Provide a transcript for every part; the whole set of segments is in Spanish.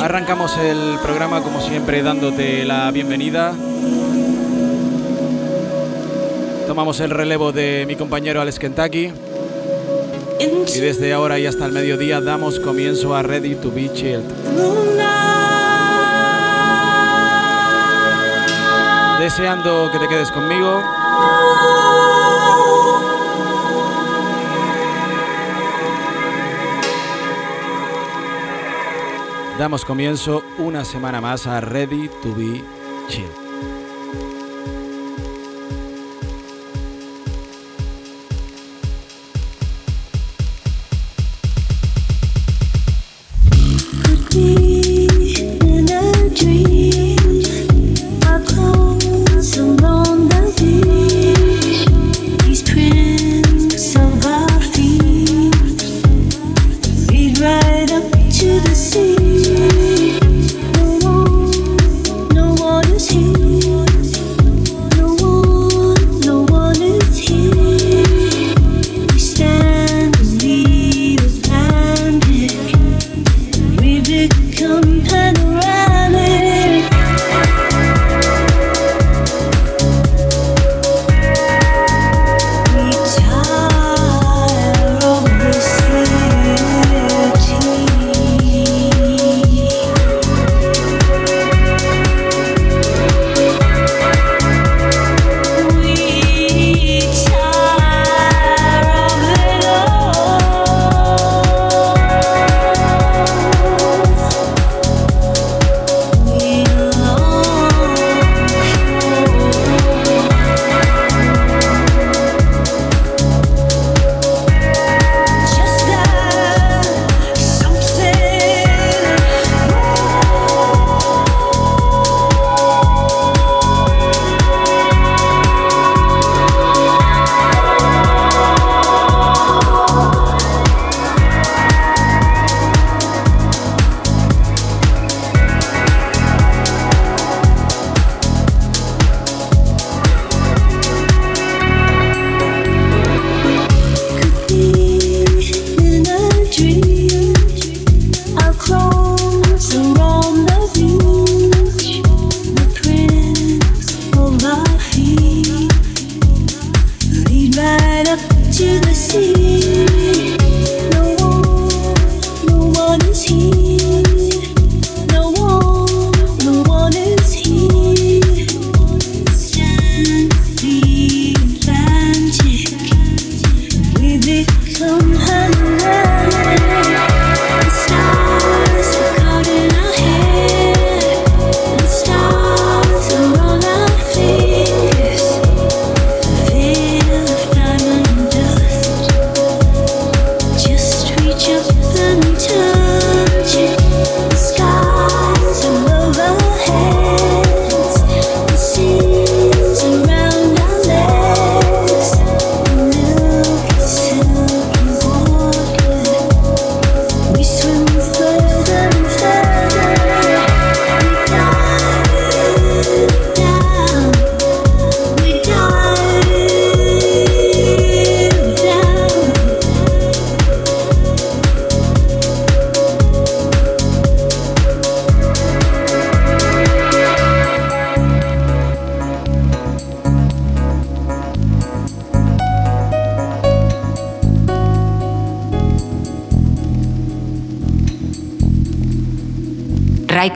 Arrancamos el programa como siempre dándote la bienvenida. Tomamos el relevo de mi compañero Alex Kentucky y desde ahora y hasta el mediodía damos comienzo a Ready to Be Chilled. Deseando que te quedes conmigo. Damos comienzo una semana más a Ready to Be Chilled.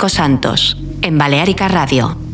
Santos, en Balearica Radio.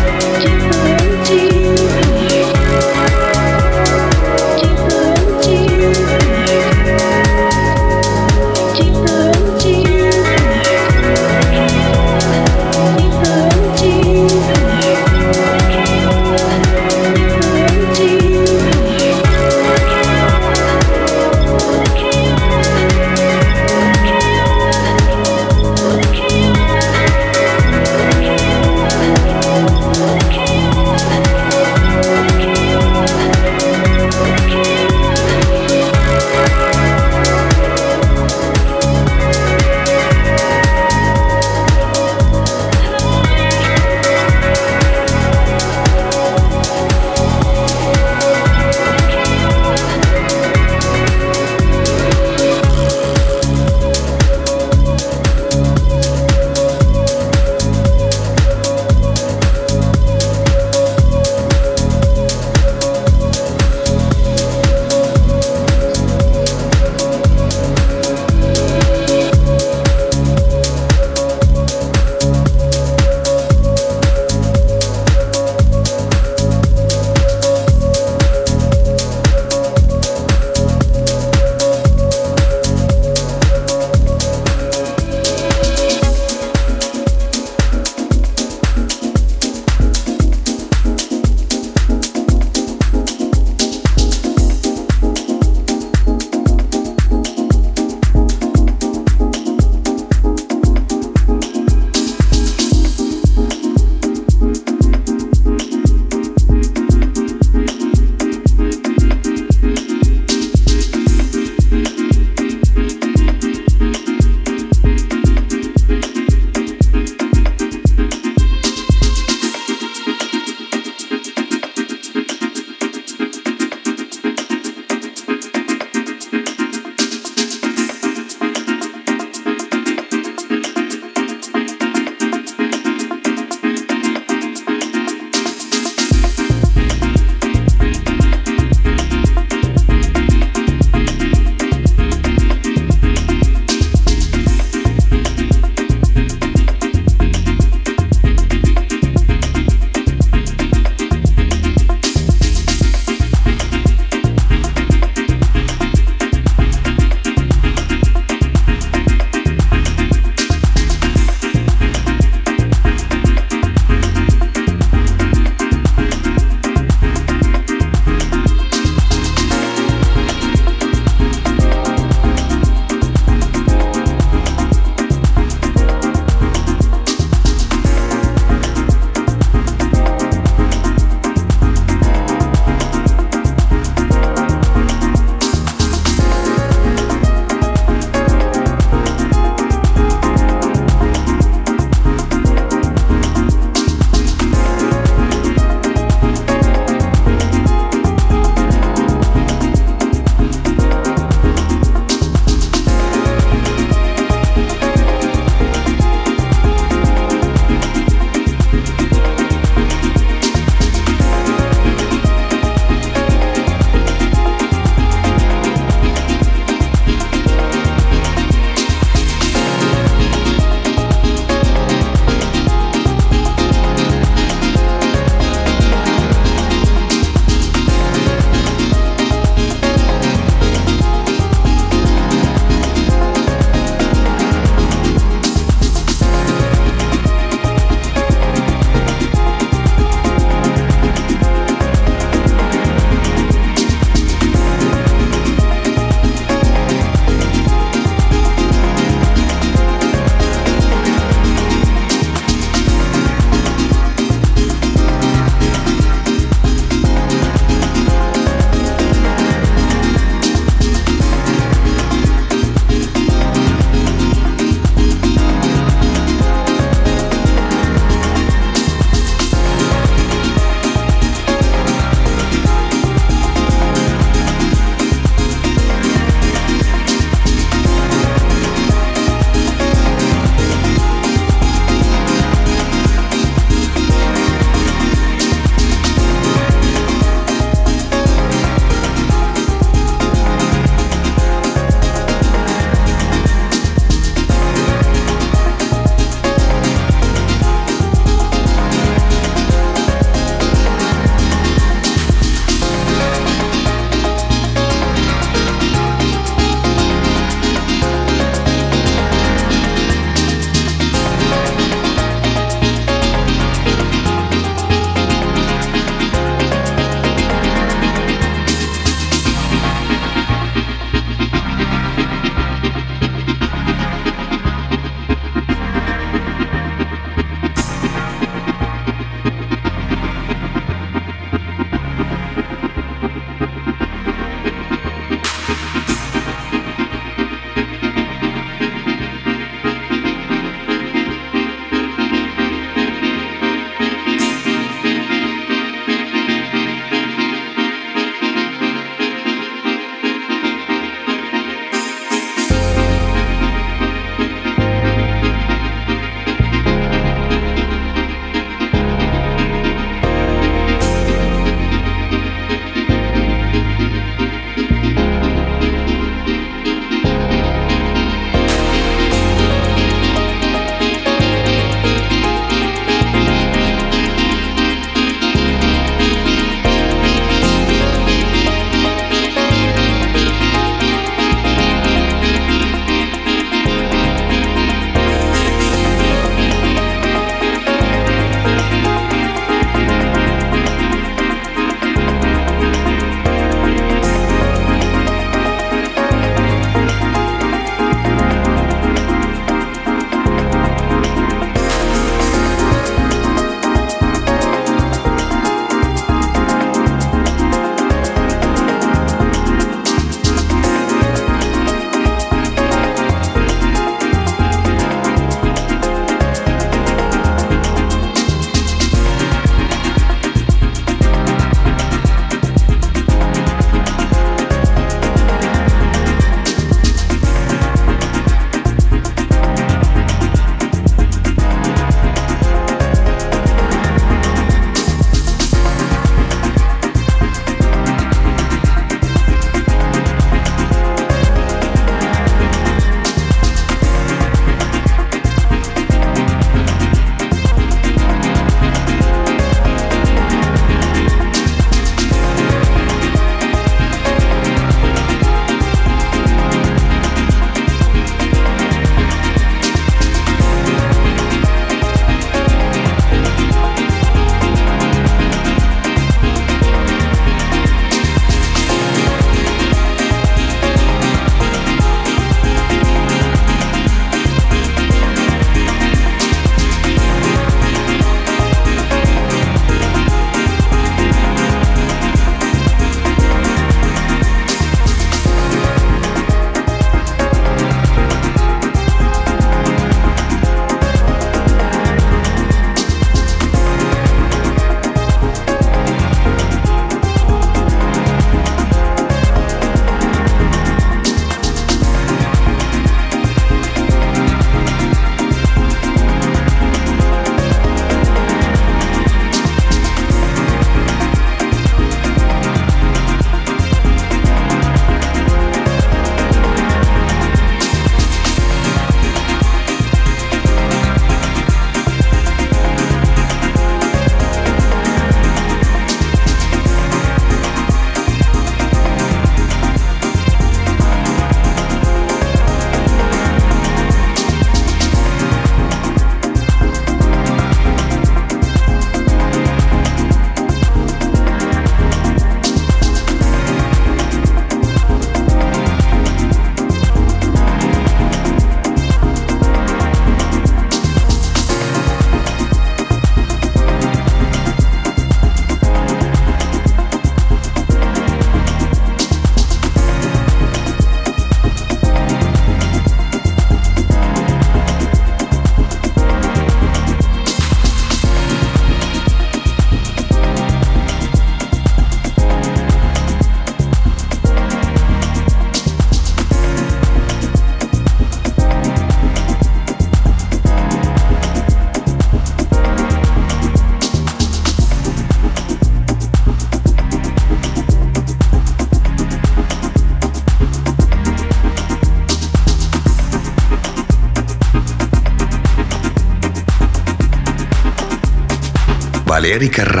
Balearica Radio.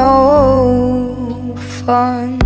no fun.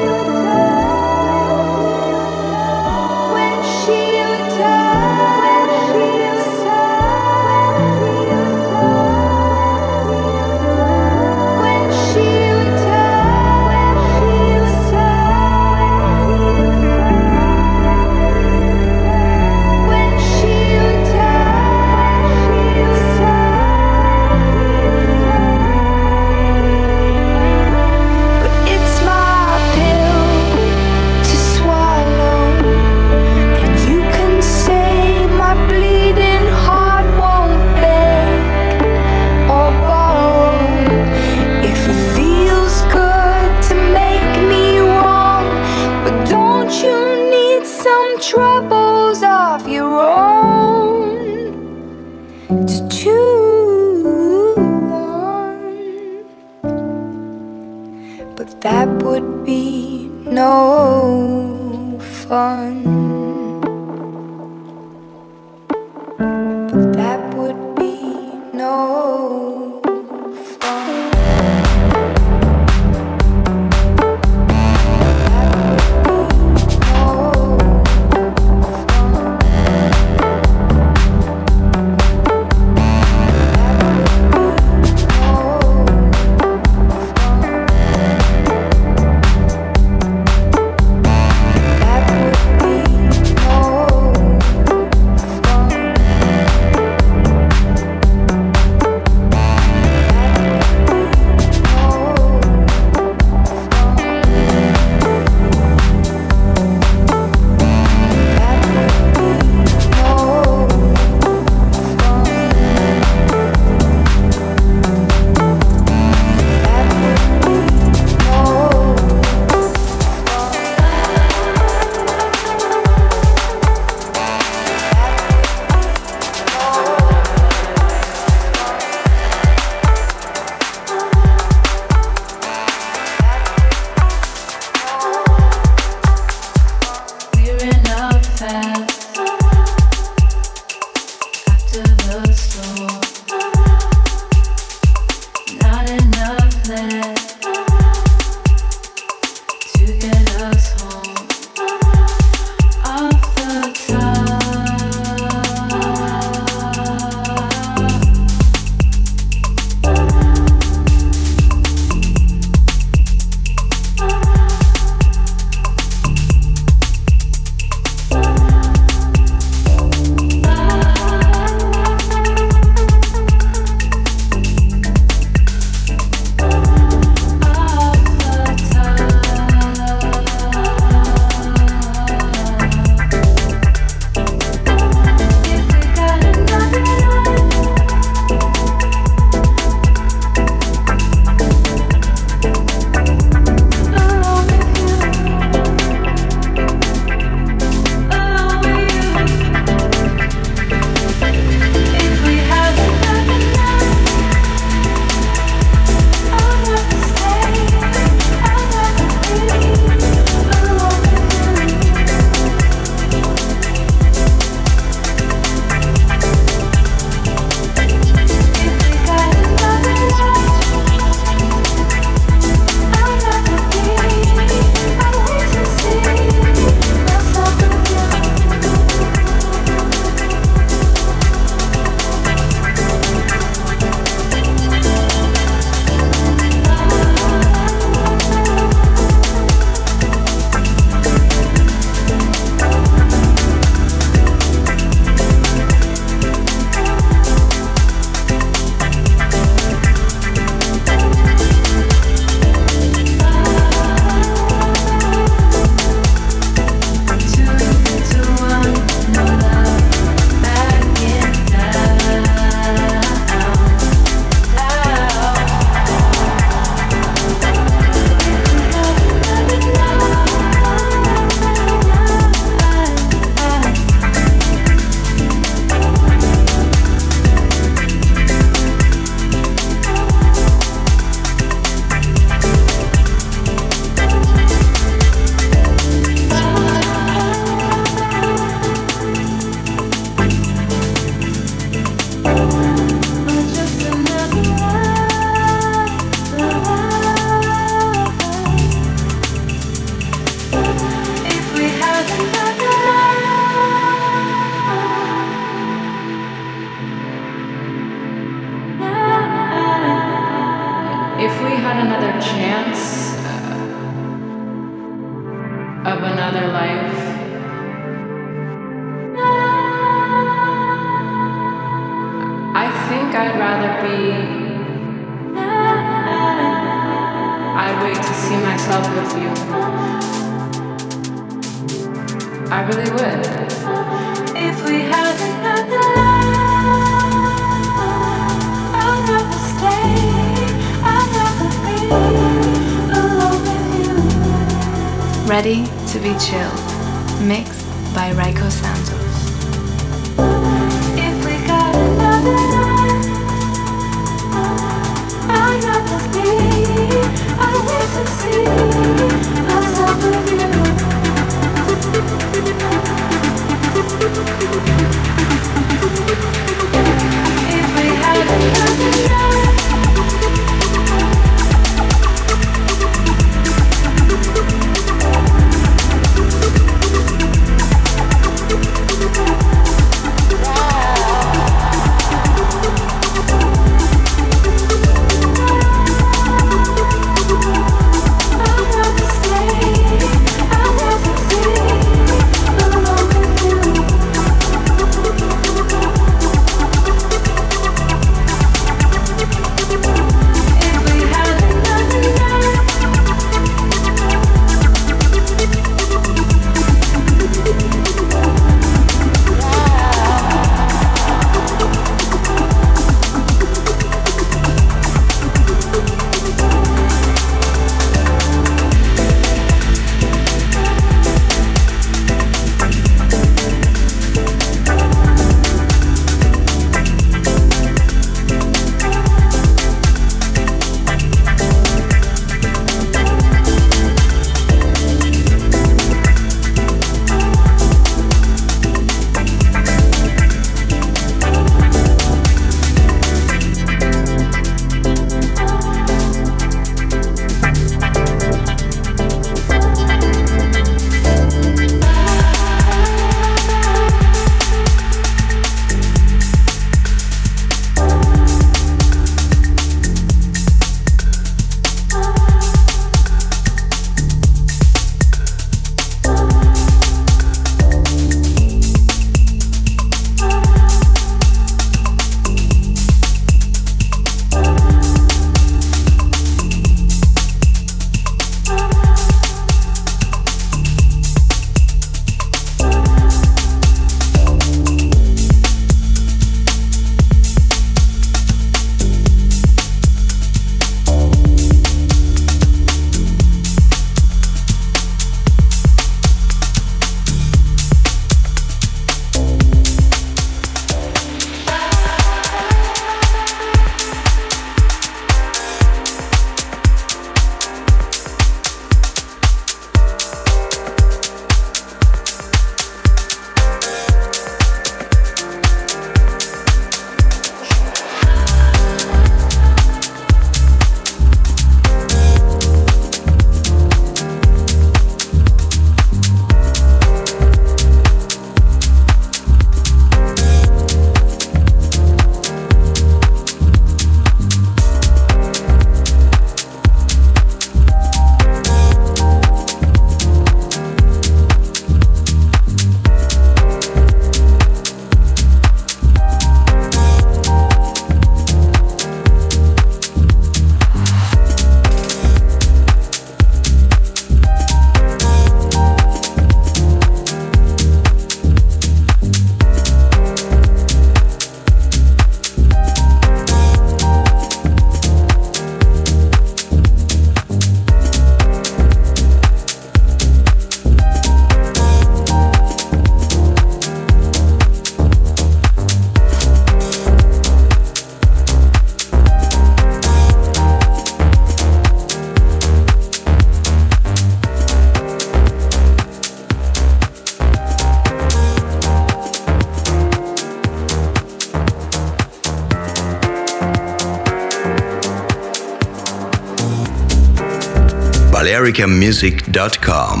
balearicamusic.com.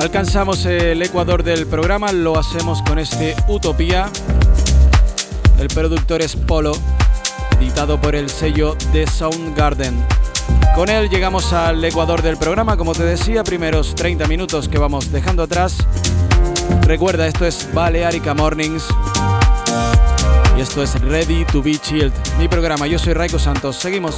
Alcanzamos el ecuador del programa, lo hacemos con este Utopía. El productor es Polo, editado por el sello de Soundgarden. Con él llegamos al ecuador del programa, como te decía, primeros 30 minutos que vamos dejando atrás. Recuerda, esto es Balearica Mornings y esto es Ready to Be Chilled, mi programa. Yo soy Raiko Santos, seguimos.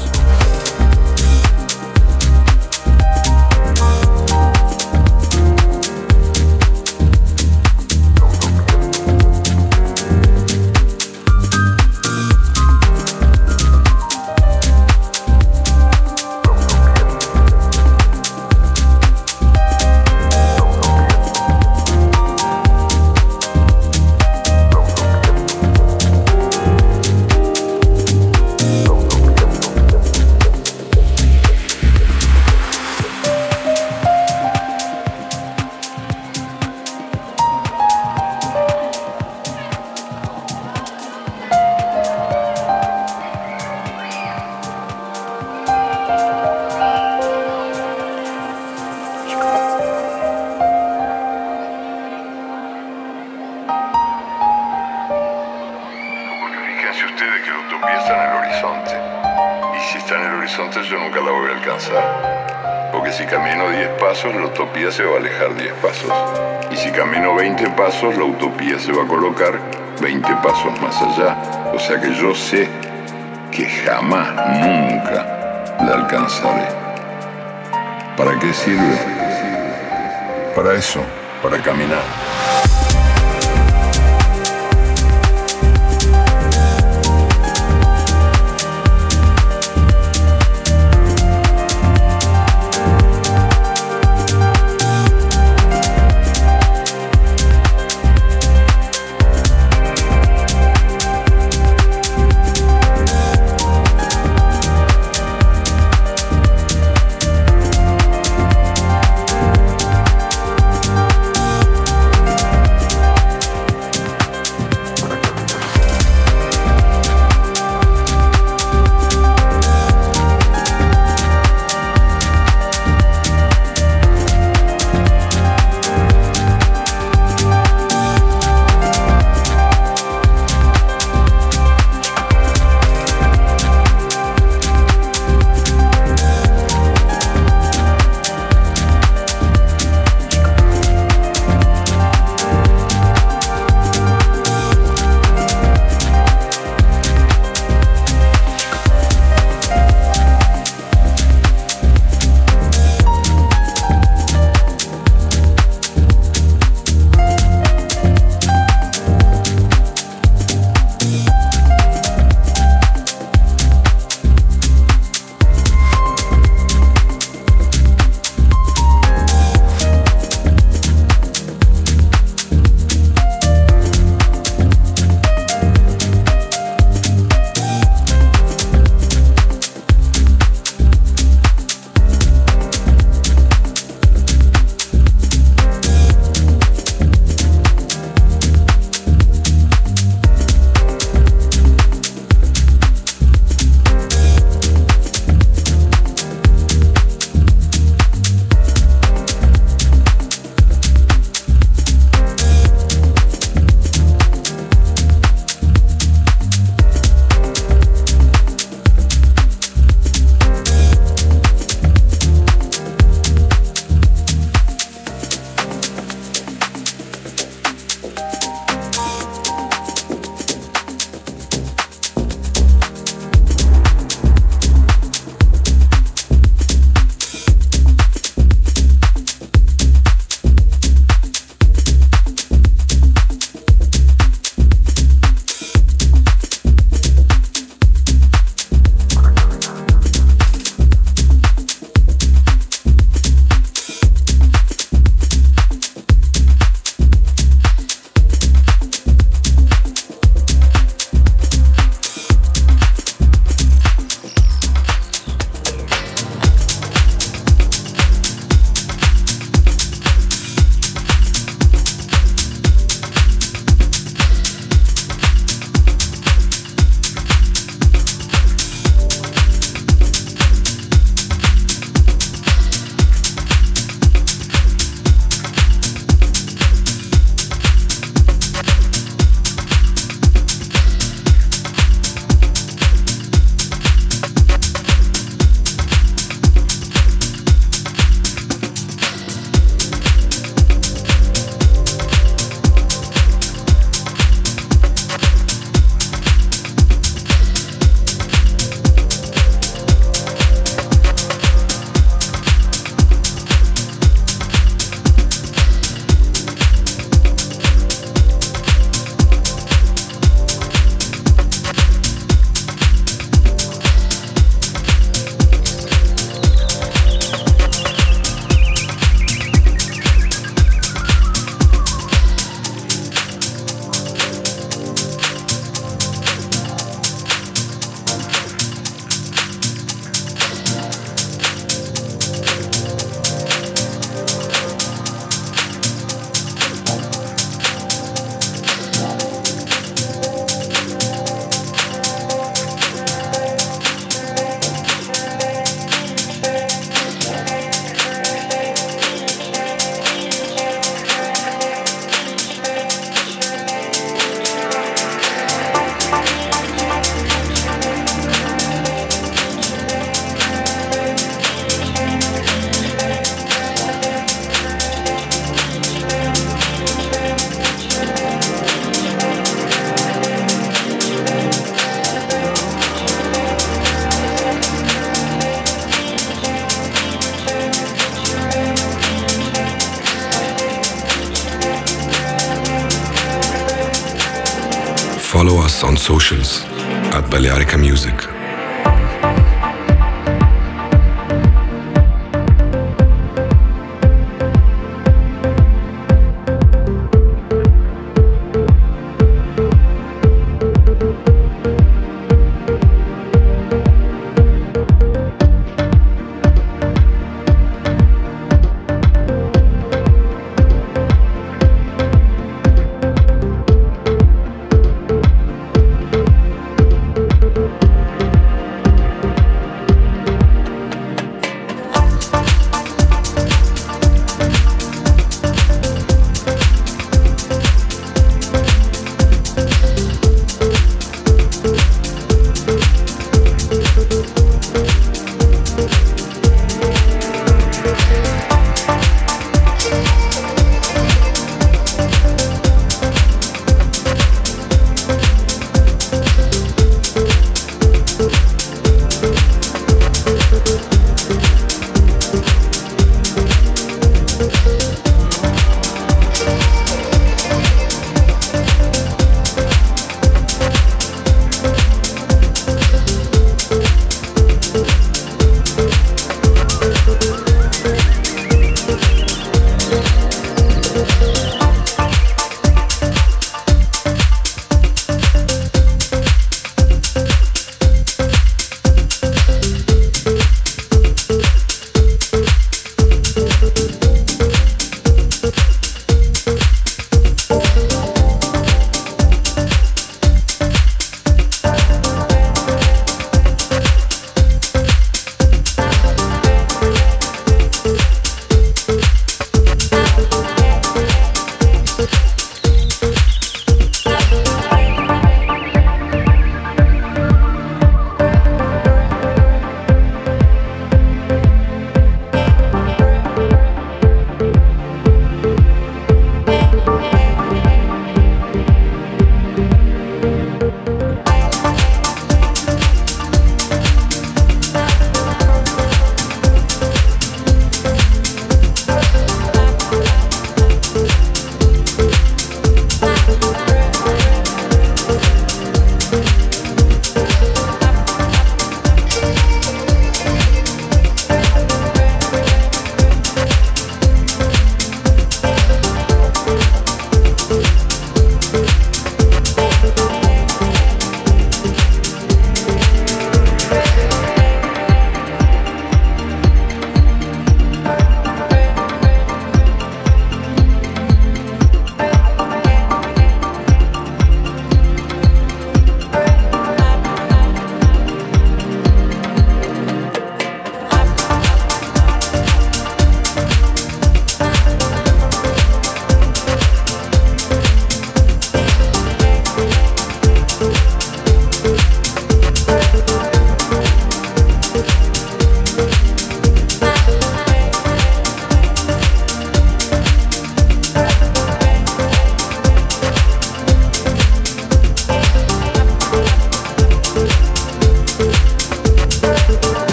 La utopía se va a colocar 20 pasos más allá. O sea que yo sé que jamás, nunca la alcanzaré. ¿Para qué sirve? Para eso, para caminar.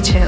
To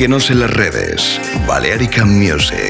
Síguenos en las redes. Balearica Music.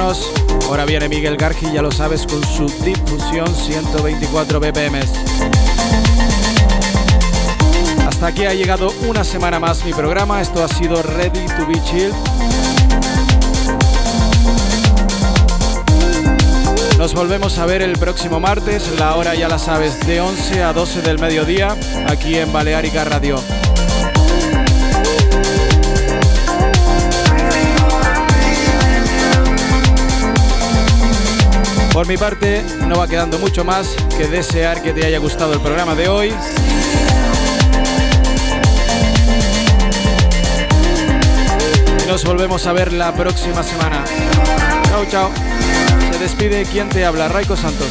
Ahora viene Miguel Gargi, ya lo sabes, con su difusión 124 BPM. Hasta aquí ha llegado una semana más mi programa. Esto ha sido Ready to Be Chill. Nos volvemos a ver el próximo martes, la hora ya la sabes, de 11 a 12 del mediodía, aquí en Balearica Radio. Por mi parte, no va quedando mucho más que desear que te haya gustado el programa de hoy. Nos volvemos a ver la próxima semana. Chao, chao. Se despide quien te habla, Raico Santos.